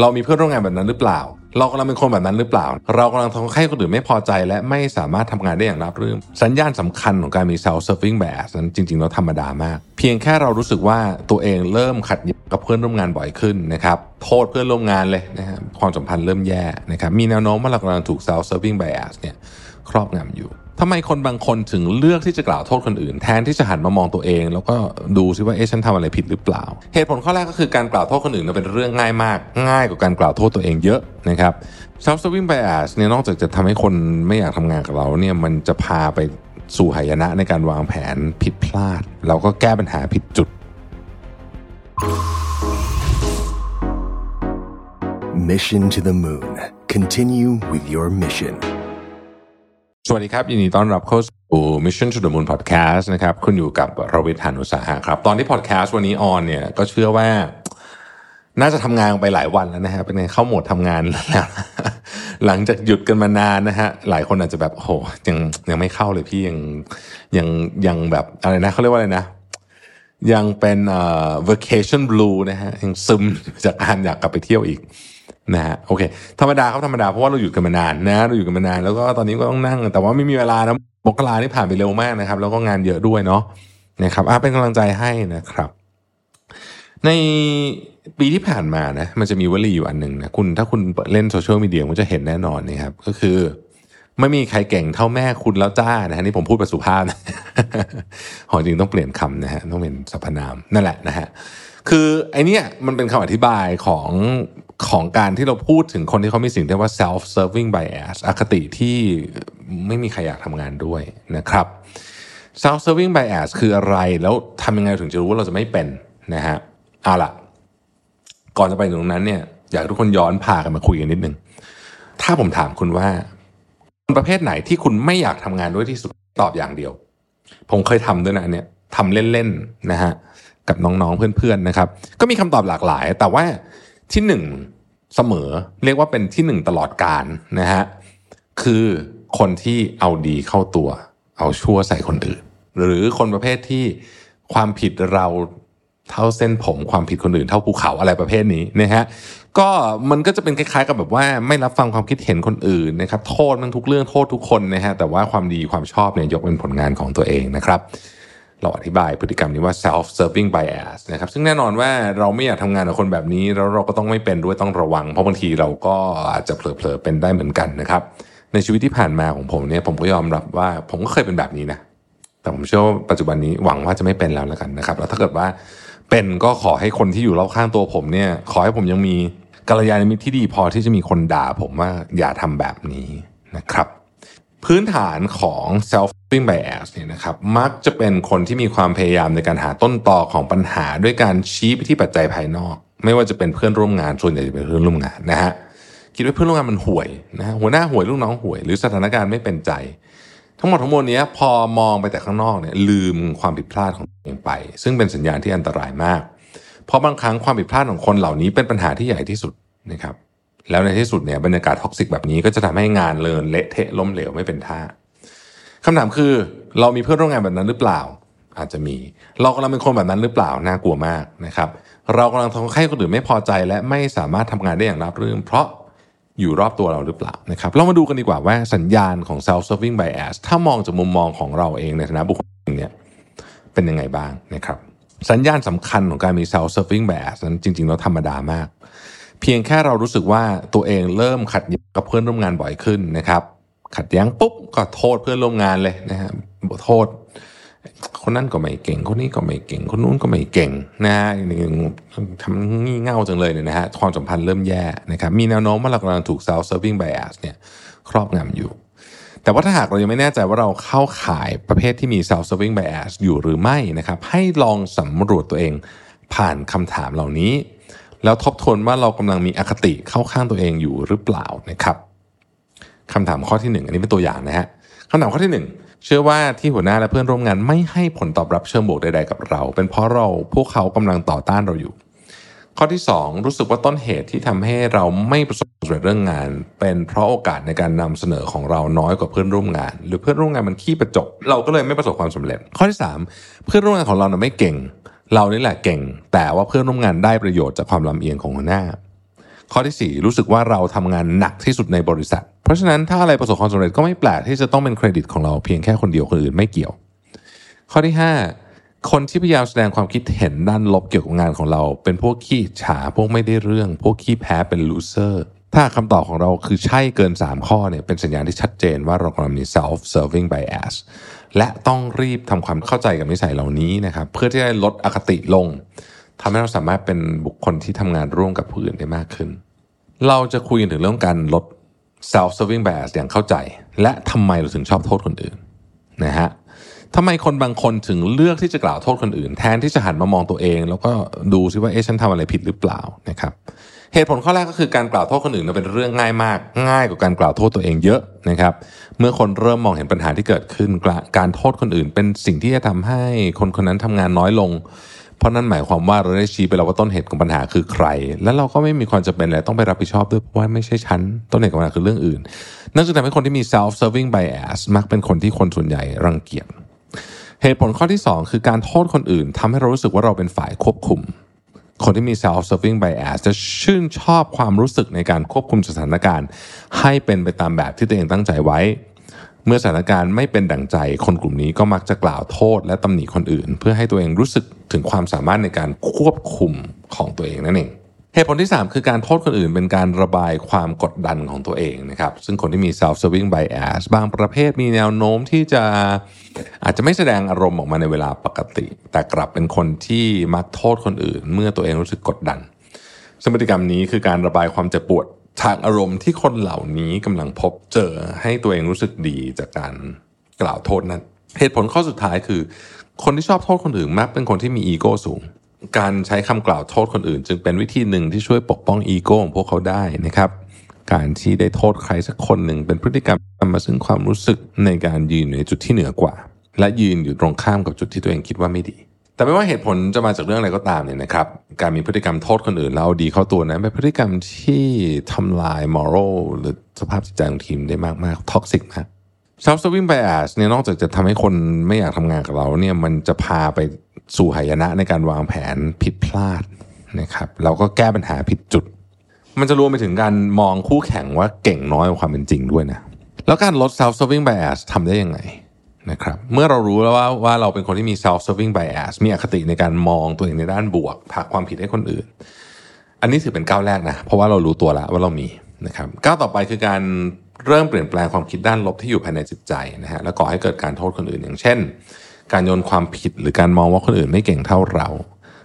เรามีเพื่อนร่วมงานแบบนั้นหรือเปล่า เรากำลังเป็นคนแบบนั้นหรือเปล่า เรากำลังทำให้คนอื่นไม่พอใจ และไม่สามารถทำงานได้อย่างราบรื่นสัญญาณสำคัญของการมี self serving bias นั้นจริงๆเราธรรมดามาก เพียงแค่เรารู้สึกว่าตัวเองเริ่มขัดแย้งกับเพื่อนร่วมงานบ่อยขึ้นนะครับโทษเพื่อนร่วมงานเลยนะครับความสัมพันธ์เริ่มแย่นะครับมีแนวโน้มว่าเรากำลังถูก self serving bias เนี่ยครอบงำอยู่ ทำไมคนบางคนถึงเลือกที่จะกล่าวโทษคนอื่น แทนที่จะหันมามองตัวเอง แล้วก็ดูซิว่าเอ๊ะฉันทำอะไรผิดหรือเปล่า เหตุผลข้อแรกก็คือการกล่าวโทษคนอื่นเป็นเรื่องง่ายมาก ง่ายกว่าการกล่าวโทษตัวเองเยอะนะครับ self serving bias เนี่ยนอกจากจะทำให้คนไม่อยากทำงานกับเราเนี่ยมันจะพาไปสู่หายนะในการวางแผนผิดพลาด เราก็แก้ปัญหาผิดจุด Mission to the Moon. Continue with your mission. สวัสดีครับ ยินดีต้อนรับเข้าสู่ Mission to the Moon Podcast นะครับคุณอยู่กับรวิทยานุสาหะครับ ตอนที่ podcast วันนี้ออนเนี่ยก็เชื่อว่า น่าจะทำงานไปหลายวันแล้วนะฮะเป็นไงเข้าโหมดทำงานแล้วหลังจากหยุดกันมานานนะฮะหลายคนอาจจะแบบโอ้โหยังยังไม่เข้าเลยพี่ยังยังยังแบบอะไรนะเขาเรียกว่าอะไรนะ ยังเป็นเอ่อ vacation blue นะฮะยังซึมจากการอยากกลับไปเที่ยวอีก นะฮะโอเค ธรรมดาครับธรรมดาเพราะว่าเราอยู่กันมานานนะเราอยู่กันมานานแล้วก็ตอนนี้ก็ต้องนั่ง แต่ว่าไม่มีเวลานะมกรานี่ผ่านไปเร็วมากนะครับ แล้วก็งานเยอะด้วยเนาะนะครับอะเป็นกำลังใจให้นะครับ ในปีที่ผ่านมานะมันจะมีวลีอยู่อันหนึ่งนะคุณถ้าคุณเล่นโซเชียลมีเดียคุณจะเห็นแน่นอนนะครับก็คือ ไม่มีใครเก่งเท่าแม่คุณแล้วจ้านะฮะนี่ผมพูดแบบสุภาพนะหอจริงต้องเปลี่ยนคำนะฮะต้องเป็นสรรพนามนั่นแหละนะฮะคือไอเนี้ยมันเป็นคำอธิบายของของการที่เราพูดถึงคนที่เขามีสิ่งที่เรียกว่า self serving bias อคติที่ไม่มีใครอยากทำงานด้วยนะครับ self serving bias คืออะไรแล้วทำยังไงถึงจะรู้ว่าเราจะไม่เป็นนะฮะเอาล่ะ ก่อนจะไปถึงตรงนั้นเนี่ยอยากทุกคนย้อนพากันมาคุยกันนิดนึง ถ้าผมถามคุณว่า ประเภทไหนที่คุณไม่อยากทำงานด้วยที่สุดตอบอย่างเดียว ผมเคยทำด้วยนะอันเนี่ยทำเล่นๆนะฮะกับน้องๆเพื่อนๆนะครับ ก็มีคำตอบหลากหลาย แต่ว่าที่หนึ่งเสมอเรียกว่าเป็นที่หนึ่งตลอดการนะฮะคือคนที่เอาดีเข้าตัว เอาชั่วใส่คนอื่น หรือคนประเภทที่ความผิดเราเท่าเส้นผมความผิดคนอื่นเท่าภูเขาอะไรประเภทนี้นะฮะ ก็มันก็จะเป็นคล้ายๆกับแบบว่าไม่รับฟังความคิดเห็นคนอื่นนะครับโทษมันทุกเรื่องโทษทุกคนนะฮะแต่ว่าความดีความชอบเนี่ยยกเป็นผลงานของตัวเองนะครับเราอธิบายพฤติกรรมนี้ว่า self serving bias นะครับซึ่งแน่นอนว่าเราไม่อยากทำงานกับคนแบบนี้ แล้วเราก็ต้องไม่เป็นด้วยต้องระวัง เพราะบางทีเราก็อาจจะเผลอๆเป็นได้เหมือนกันนะครับในชีวิตที่ผ่านมาของผมเนี่ยผมก็ยอมรับว่าผมก็เคยเป็นแบบนี้นะแต่ผมเชื่อว่าปัจจุบันนี้หวังว่าจะไม่เป็นแล้วแล้วกันนะครับ แล้วถ้าเกิดว่า เป็นก็ขอให้คนที่อยู่รอบข้างตัวผมเนี่ย ขอให้ผมยังมีกัลยาณมิตรที่ดีพอที่จะมีคนด่าผมว่าอย่าทำแบบนี้นะครับ พื้นฐานของ self p i n g bias เนี่ยนะครับมักจะเป็นคนที่มีความพยายามในการหาต้นตอของปัญหาด้วยการชี้ไปที่ปัจจัยภายนอก ไม่ว่าจะเป็นเพื่อนร่วมงานส่วนใหญ่จะเป็นเพื่อนร่วมงานนะฮะคิดว่าเพื่อนร่วมงานมันห่วยนะหัวหน้าห่วยลูกน้องห่วย หรือสถานการณ์ไม่เป็นใจ ทั้งหมดทั้งมวลนี้พอมองไปแต่ข้างนอกเนี่ยลืมความผิดพลาดของตัวเองไป ซึ่งเป็นสัญญาณที่อันตรายมาก เพราะบางครั้งความผิดพลาดของคนเหล่านี้เป็นปัญหาที่ใหญ่ที่สุดนะครับแล้วในที่สุดเนี่ยบรรยากาศ toxic แบบนี้ก็จะทำให้งานเลินเละเทะล้มเหลวไม่เป็นท่าคำถามคือเรามีเพื่อนร่วมงานแบบนั้นหรือเปล่า อาจจะมี เรากำลังเป็นคนแบบนั้นหรือเปล่าน่ากลัวมากนะครับ เรากำลังทำให้คนอื่นไม่พอใจ และไม่สามารถทำงานได้อย่างราบรื่นเพราะ อยู่รอบตัวเราหรือเปล่านะครับเรามาดูกันดีกว่าว่าสัญญาณของ self serving bias ถ้ามองจากมุมมองของเราเองในฐานะบุคคลเนี่ยเป็นยังไงบ้างนะครับสัญญาณสำคัญของการมี self serving bias นั้นจริงๆแล้วธรรมดามาก เพียงแค่เรารู้สึกว่าตัวเองเริ่มขัดแย้งกับเพื่อนร่วมงานบ่อยขึ้นนะครับขัดแย้งปุ๊บก็โทษเพื่อนร่วมงานเลยนะฮะโทษ คนนั้นก็ไม่เก่ง คนนี้ก็ไม่เก่ง คนนู้นก็ไม่เก่งนะฮะทำงี่เง่าจังเลยเนี่ยนะฮะความสัมพันธ์เริ่มแย่นะครับมีแนวโน้มว่าเรากำลังถูก self serving bias เนี่ยครอบงำอยู่ แต่ว่าถ้าหากเรายังไม่แน่ใจว่าเราเข้าข่ายประเภทที่มี self serving bias อยู่หรือไม่นะครับให้ลองสำรวจตัวเองผ่านคำถามเหล่านี้ แล้วทบทวนว่าเรากำลังมีอคติเข้าข้างตัวเองอยู่หรือเปล่านะครับคำถามข้อที่หนึ่งอันนี้เป็นตัวอย่างนะฮะคำถามข้อที่หนึ่ง เชื่อว่าที่หัวหน้าและเพื่อนร่วมงานไม่ให้ผลตอบรับเชิงบวกใด ๆ กับเรา เป็นเพราะเราพวกเขากำลังต่อต้านเราอยู่ ข้อที่ 2 รู้สึกว่าต้นเหตุที่ทำให้เราไม่ประสบความสำเร็จเรื่องงาน เป็นเพราะโอกาสในการนำเสนอของเราน้อยกว่าเพื่อนร่วมงาน หรือเพื่อนร่วมงานมันขี้ประจบเราก็เลยไม่ประสบความสำเร็จ ข้อที่ 3 เพื่อนร่วมงานของเราเนี่ยไม่เก่ง เรานี่แหละเก่ง แต่ว่าเพื่อนร่วมงานได้ประโยชน์จากความลำเอียงของหัวหน้า ข้อที่ 4 รู้สึกว่าเราทำงานหนักที่สุดในบริษัท เพราะฉะนั้นถ้าอะไรประสบความสำเร็จก็ไม่แปลกที่จะต้องเป็นเครดิตของเราเพียงแค่คนเดียวคนอื่นไม่เกี่ยว ข้อที่ 5 คนที่พยายามแสดงความคิดเห็นด้านลบเกี่ยวกับงานของเรา เป็นพวกขี้ฉาพวกไม่ได้เรื่อง พวกขี้แพ้เป็นลูเซอร์ถ้าคำตอบของเราคือใช่เกิน 3 ข้อเนี่ยเป็นสัญญาณที่ชัดเจนว่าเรากำลังมี self serving bias และต้องรีบทำความเข้าใจกับนิสัยเหล่านี้นะครับเพื่อที่จะลดอคติลงทำให้เราสามารถเป็นบุคคลที่ทำงานร่วมกับผู้อื่นได้มากขึ้น เราจะคุยกันถึงเรื่องการลด self serving bias อย่างเข้าใจ และทำไมเราถึงชอบโทษคนอื่นนะฮะทำไมคนบางคนถึงเลือกที่จะกล่าวโทษคนอื่น แทนที่จะหันมามองตัวเอง แล้วก็ดูซิว่าเอ๊ะฉันทำอะไรผิดหรือเปล่านะครับเหตุผลข้อแรกก็คือการกล่าวโทษคนอื่นเป็นเรื่องง่ายมาก ง่ายกว่าการกล่าวโทษตัวเองเยอะนะครับ เมื่อคนเริ่มมองเห็นปัญหาที่เกิดขึ้น การโทษคนอื่นเป็นสิ่งที่จะทำให้คนคนนั้นทำงานน้อยลง เพราะนั่นหมายความว่าเราได้ชี้ไปแล้วว่าต้นเหตุของปัญหาคือใคร และเราก็ไม่มีความจำเป็นอะไรต้องไปรับผิดชอบด้วยเพราะว่าไม่ใช่ฉันต้นเหตุของปัญหาคือเรื่องอื่น นั่นจึงทำให้คนที่มี self serving bias มักเป็นคนที่คนส่วนใหญ่รังเกียจเหตุผลข้อที่ 2 คือการโทษคนอื่นทำให้เรารู้สึกว่าเราเป็นฝ่ายควบคุม คนที่มี self-serving bias จะชื่นชอบความรู้สึกในการควบคุมสถานการณ์ ให้เป็นไปตามแบบที่ตัวเองตั้งใจไว้ เมื่อสถานการณ์ไม่เป็นดั่งใจ คนกลุ่มนี้ก็มักจะกล่าวโทษและตำหนิคนอื่น เพื่อให้ตัวเองรู้สึกถึงความสามารถในการควบคุมของตัวเองนั่นเองเหตุผลที่ 3 คือการโทษคนอื่นเป็นการระบายความกดดันของตัวเองนะครับซึ่งคนที่มี self-serving bias บางประเภทมีแนวโน้มที่จะอาจจะไม่แสดงอารมณ์ออกมาในเวลาปกติ แต่กลับเป็นคนที่มักโทษคนอื่น เมื่อตัวเองรู้สึกกดดันสมพฤติกรรมนี้คือการระบายความเจ็บปวด ทางอารมณ์ที่คนเหล่านี้กำลังพบเจอให้ตัวเองรู้สึกดีจากการกล่าวโทษนั้น เหตุผลข้อสุดท้ายคือ คนที่ชอบโทษคนอื่นมักเป็นคนที่มีอีโก้สูง การใช้คำกล่าวโทษคนอื่น จึงเป็นวิธีหนึ่งที่ช่วยปกป้องอีโก้ของพวกเขาได้นะครับการที่ได้โทษใครสักคนหนึ่งเป็นพฤติกรรมนำมาซึ่งความรู้สึกในการยืนในจุดที่เหนือกว่า และยืนอยู่ตรงข้ามกับจุดที่ตัวเองคิดว่าไม่ดี แต่ไม่ว่าเหตุผลจะมาจากเรื่องอะไรก็ตามเนี่ยนะครับ การมีพฤติกรรมโทษคนอื่นแล้วเอาดีเข้าตัวนั้นเป็นพฤติกรรมที่ทำลายมอรัลหรือสภาพจิตใจของทีมได้มากๆท็อกซิกมาก self serving bias เนี่ยนอกจากจะทำให้คนไม่อยากทำงานกับเราเนี่ยมันจะพาไปสู่หายนะในการวางแผนผิดพลาดนะครับเราก็แก้ปัญหาผิดจุด มันจะรวมไปถึงการมองคู่แข่งว่าเก่งน้อยกว่าความเป็นจริงด้วยนะแล้วการลด self serving bias ทำได้ยังไง นะครับเมื่อเรารู้แล้วว่าว่าเราเป็นคนที่มี self serving bias มีอคติในการมองตัวเองในด้านบวกผักความผิดให้คนอื่น อันนี้ถือเป็นก้าวแรกนะ เพราะว่าเรารู้ตัวแล้วว่าเรามีนะครับก้าวต่อไปคือการเริ่มเปลี่ยนแปลงความคิดด้านลบที่อยู่ภายในจิตใจนะฮะแล้วก่อให้เกิดการโทษคนอื่น อย่างเช่น การโยนความผิดหรือการมองว่าคนอื่นไม่เก่งเท่าเรา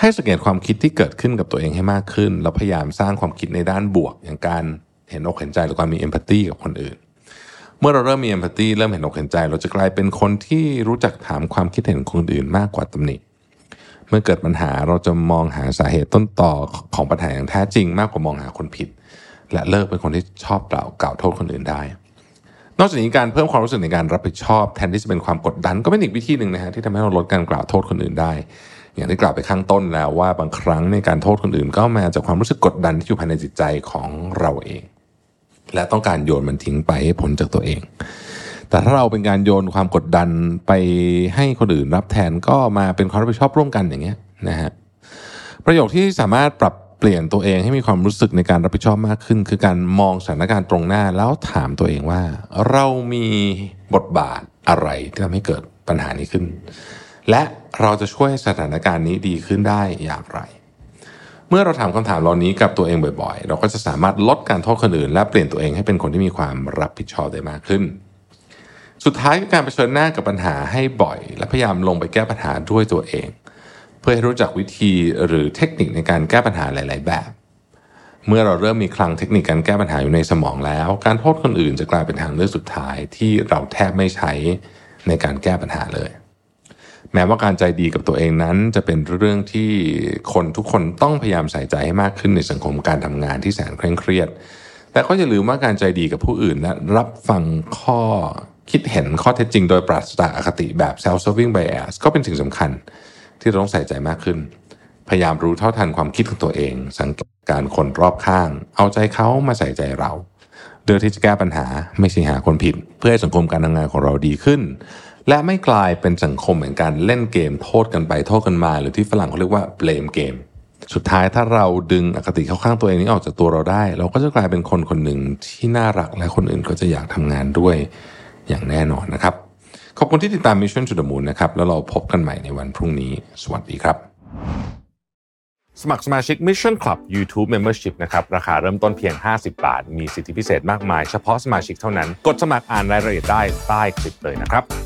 ให้สังเกตความคิดที่เกิดขึ้นกับตัวเองให้มากขึ้น แล้วพยายามสร้างความคิดในด้านบวก อย่างการเห็นอกเห็นใจหรือการมีเอมพัตตีกับคนอื่น เมื่อเราเริ่มมีเอมพัตตีเริ่มเห็นอกเห็นใจ เราจะกลายเป็นคนที่รู้จักถามความคิดเห็นคนอื่นมากกว่าตำหนิเมื่อเกิดปัญหาเราจะมองหาสาเหตุต้นต่อของปัญหาอย่างแท้จริง มากกว่ามองหาคนผิด และเลิกเป็นคนที่ชอบกล่าวกล่าวโทษคนอื่นได้ นอกจากนี้การเพิ่มความรู้สึกในการรับผิดชอบแทนที่จะเป็นความกดดันก็เป็นอีกวิธีหนึ่งนะฮะที่ทำให้เราลดการกล่าวโทษคนอื่นได้ อย่างที่กล่าวไปข้างต้นแล้วว่าบางครั้งในการโทษคนอื่น ก็มาจากความรู้สึกกดดันที่อยู่ภายในจิตใจของเราเอง และต้องการโยนมันทิ้งไปให้พ้นจากตัวเอง แต่ถ้าเราเป็นการโยนความกดดันไปให้คนอื่นรับแทนก็มาเป็นความรับผิดชอบร่วมกันอย่างเงี้ยนะฮะประโยคที่สามารถปรับเปลี่ยนตัวเองให้มีความรู้สึกในการรับผิดชอบมากขึ้น คือการมองสถานการณ์ตรงหน้าแล้วถามตัวเองว่า เรามีบทบาทอะไรที่ทำให้เกิดปัญหานี้ขึ้น และเราจะช่วยสถานการณ์นี้ดีขึ้นได้อย่างไร เมื่อเราถามคำถามเหล่านี้กับตัวเองบ่อยๆ เราก็จะสามารถลดการโทษคนอื่น และเปลี่ยนตัวเองให้เป็นคนที่มีความรับผิดชอบได้มากขึ้น สุดท้ายคือการเผชิญหน้ากับปัญหาให้บ่อย และพยายามลงไปแก้ปัญหาด้วยตัวเอง เพื่อให้รู้จักวิธีหรือเทคนิคในการแก้ปัญหาหลาย ๆ แบบ เมื่อเราเริ่มมีคลังเทคนิคการแก้ปัญหาอยู่ในสมองแล้ว การโทษคนอื่นจะกลายเป็นทางเลือกสุดท้ายที่เราแทบไม่ใช้ในการแก้ปัญหาเลย แม้ว่าการใจดีกับตัวเองนั้นจะเป็นเรื่องที่คนทุกคนต้องพยายามใส่ใจให้มากขึ้นในสังคมการทำงานที่แสนเคร่งเครียด แต่ก็อย่าลืมว่าการใจดีกับผู้อื่นและรับฟังข้อคิดเห็นข้อเท็จจริงโดยปราศจากอคติแบบ self-serving bias ก็เป็นสิ่งสำคัญที่เราต้องใส่ใจมากขึ้น พยายามรู้เท่าทันความคิดของตัวเอง สังเกตการคนรอบข้าง เอาใจเขามาใส่ใจเราเดือที่จะแก้ปัญหาไม่ใช่หาคนผิด เพื่อให้สังคมการทำงานของเราดีขึ้น และไม่กลายเป็นสังคมเหมือนการเล่นเกมโทษกันไปโทษกันมา หรือที่ฝรั่งเขาเรียกว่าเบลมเกมสุดท้ายถ้าเราดึงอคติเข้าข้างตัวเองนี้ออกจากตัวเราได้ เราก็จะกลายเป็นคนคนหนึ่งที่น่ารักและคนอื่นก็จะอยากทำงานด้วยอย่างแน่นอนนะครับ ขอบคุณที่ติดตาม Mission to the Moon นะครับแล้วเราพบกันใหม่ในวันพรุ่งนี้ สวัสดีครับ สมัครสมาชิก Mission Club YouTube Membership นะครับ ราคาเริ่มต้นเพียง 50 บาท มีสิทธิพิเศษมากมาย เฉพาะสมาชิกเท่านั้น กดสมัครอ่านรายละเอียดได้ใต้คลิปเลยนะครับ